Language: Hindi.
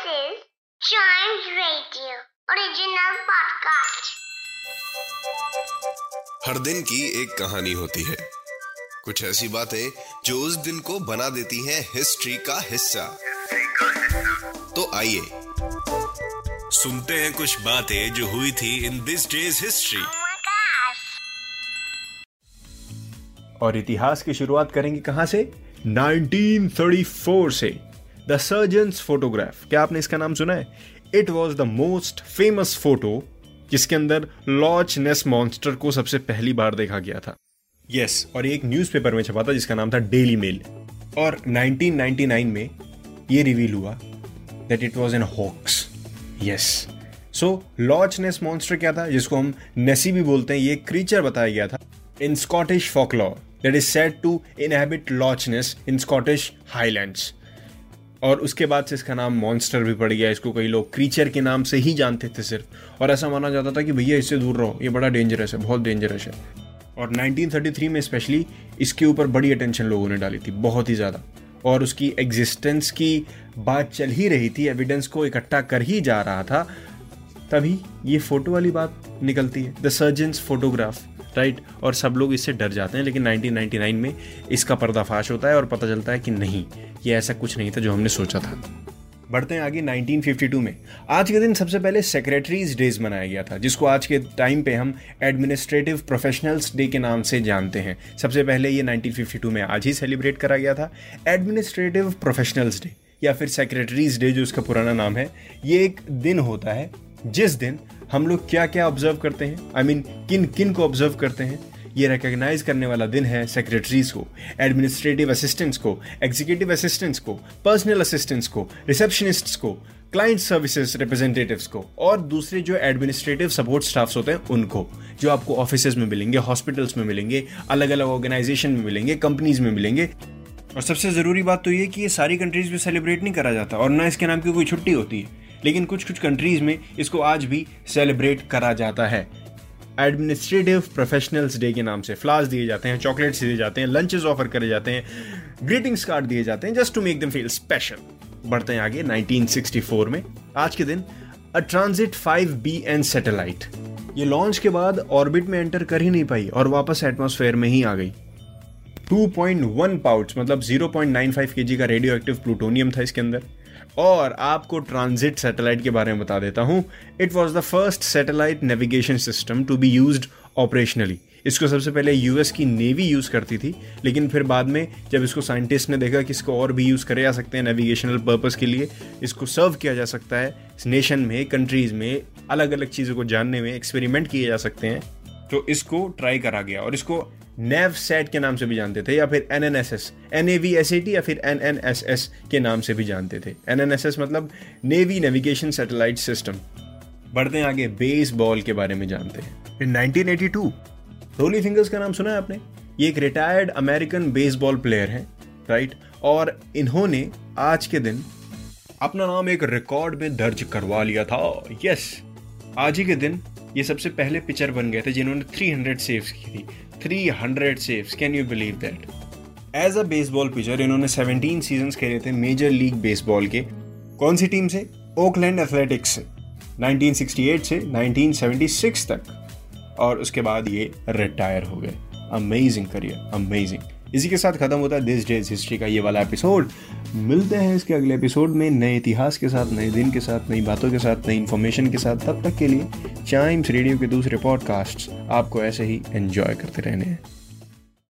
is Chimes Radio original podcast. हर दिन की एक कहानी होती है। कुछ ऐसी बातें जो उस दिन को बना देती हैं हिस्ट्री का हिस्सा। तो आइए सुनते हैं कुछ बातें जो हुई थी इन दिस डेज़ हिस्ट्री. और इतिहास की शुरुआत करेंगे कहाँ से? 1934 से। द सर्जन्स फोटोग्राफ क्या आपने इसका नाम सुना है? It was the most famous photo जिसके अंदर लॉच नेस मॉन्स्टर को सबसे पहली बार देखा गया था। यस yes, और एक न्यूज़पेपर में छपा था जिसका नाम था डेली मेल और 1999 में ये रिवील हुआ that it was an hoax yes so Loch Ness monster क्या था? जिसको हम नेसी भी बोलते हैं ये क्रीचर बताया गया था in Scottish that is said to inhabit Loch Ness in Scottish Highlands. और उसके बाद से इसका नाम मॉन्स्टर भी पड़ गया। इसको कई लोग क्रीचर के नाम से ही जानते थे सिर्फ़। और ऐसा माना जाता था कि भैया, इससे दूर रहो। ये बड़ा डेंजरस है, बहुत डेंजरस है। और 1933 में स्पेशली इसके ऊपर बड़ी अटेंशन लोगों ने डाली थी, बहुत ही ज़्यादा। और उसकी एग्जिस्टेंस की बात चल ही रही थी एविडेंस को इकट्ठा कर ही जा रहा था। तभी ये फ़ोटो वाली बात निकलती है। द सर्जन्स फोटोग्राफ राइट और सब लोग इससे डर जाते हैं, लेकिन 1999 में इसका पर्दाफाश होता है और पता चलता है कि नहीं, ये ऐसा कुछ नहीं था जो हमने सोचा था। बढ़ते हैं आगे 1952 में। आज के दिन सबसे पहले सेक्रेटरीज डेज़ मनाया गया था, जिसको आज के टाइम पे हम एडमिनिस्ट्रेटिव प्रोफेशनल्स डे के नाम से जानते हैं। सबसे पहले ये 1952 में आज ही सेलिब्रेट करा गया था। एडमिनिस्ट्रेटिव प्रोफेशनल्स डे या फिर सेक्रेटरीज डे जो इसका पुराना नाम है, ये एक दिन होता है जिस दिन हम लोग क्या क्या ऑब्ज़र्व करते हैं आई I मीन mean, किन किन को ऑब्ज़र्व करते हैं ये रिकग्नाइज करने वाला दिन है सेक्रेटरीज को एडमिनिस्ट्रेटिव असिस्टेंट्स को एग्जीक्यूटिव असिस्टेंट्स को पर्सनल असिस्टेंट्स को रिसेप्शनिस्ट्स को क्लाइंट सर्विसेज़ रिप्रेजेंटेटिव्स को और दूसरे जो एडमिनिस्ट्रेटिव सपोर्ट स्टाफ्स होते हैं उनको जो आपको ऑफ़िस में मिलेंगे हॉस्पिटल्स में मिलेंगे अलग अलग ऑर्गेनाइजेशन में मिलेंगे कंपनीज़ में मिलेंगे। और सबसे ज़रूरी बात तो ये कि ये सारी कंट्रीज़ में सेलिब्रेट नहीं करा जाता और ना इसके नाम की कोई छुट्टी होती है। लेकिन कुछ कुछ कंट्रीज़ में इसको आज भी सेलिब्रेट करा जाता है। एडमिनिस्ट्रेटिव प्रोफेशनल्स डे के नाम से फ्लावर्स दिए जाते हैं चॉकलेट्स दिए जाते हैं लंचेस ऑफ़र करे जाते हैं ग्रीटिंग्स कार्ड दिए जाते हैं just to make them feel special बढ़ते हैं आगे 1964 में। आज के दिन a transit 5 B N satellite ये लॉन्च के बाद ऑर्बिट में एंटर कर ही नहीं पाई और वापस एटमॉस्फेयर में ही आ गई। 2.1 पाउच मतलब 0.95 केजी का रेडियो एक्टिव प्लूटोनियम था इसके अंदर। और आपको ट्रांजिट सैटेलाइट के बारे में बता देता हूँ। It was the first satellite navigation system to be use operationally इसको सबसे पहले यूएस की नेवी यूज़ करती थी, लेकिन फिर बाद में जब इसको साइंटिस्ट ने देखा कि इसको और भी यूज़ करे जा सकते हैं नेविगेशनल पर्पज़ के लिए, इसको सर्व किया जा सकता है। नेशन में कंट्रीज़ में अलग अलग चीज़ों को जानने में एक्सपेरिमेंट किए जा सकते हैं। तो इसको ट्राई करा गया। और इसको नेव सेट के नाम से भी जानते थे या फिर N N S S N A V S A T या फिर एन एन एस एस के नाम से भी जानते थे। एन एन एस एस मतलब नेवी नेविगेशन सैटेलाइट सिस्टम बढ़ते हैं आगे बेस बॉल के बारे में जानते हैं। इन 1982 रोली फिंगर्स का नाम सुना है आपने? ये एक रिटायर्ड अमेरिकन बेसबॉल प्लेयर है राइट और इन्होंने आज के दिन अपना नाम एक रिकॉर्ड में दर्ज करवा लिया था। यस आज ही के दिन ये सबसे पहले पिचर बन गए थे जिन्होंने 300 सेव्स की थी। 300 saves can you believe that as a baseball pitcher इन्होंने 17 सीजन्स खेले थे मेजर लीग बेसबॉल के। कौन सी टीम से? ओकलैंड एथलेटिक्स से। 1968 से 1976 तक। और उसके बाद ये रिटायर हो गए। अमेजिंग करियर अमेजिंग इसी के साथ खत्म होता है दिस डेज़ हिस्ट्री का ये वाला एपिसोड मिलते हैं इसके अगले एपिसोड में नए इतिहास के साथ, नए दिन के साथ, नई बातों के साथ, नई इन्फॉर्मेशन के साथ। तब तक के लिए चाइम्स रेडियो के दूसरे पॉडकास्ट आपको ऐसे ही एंजॉय करते रहने हैं।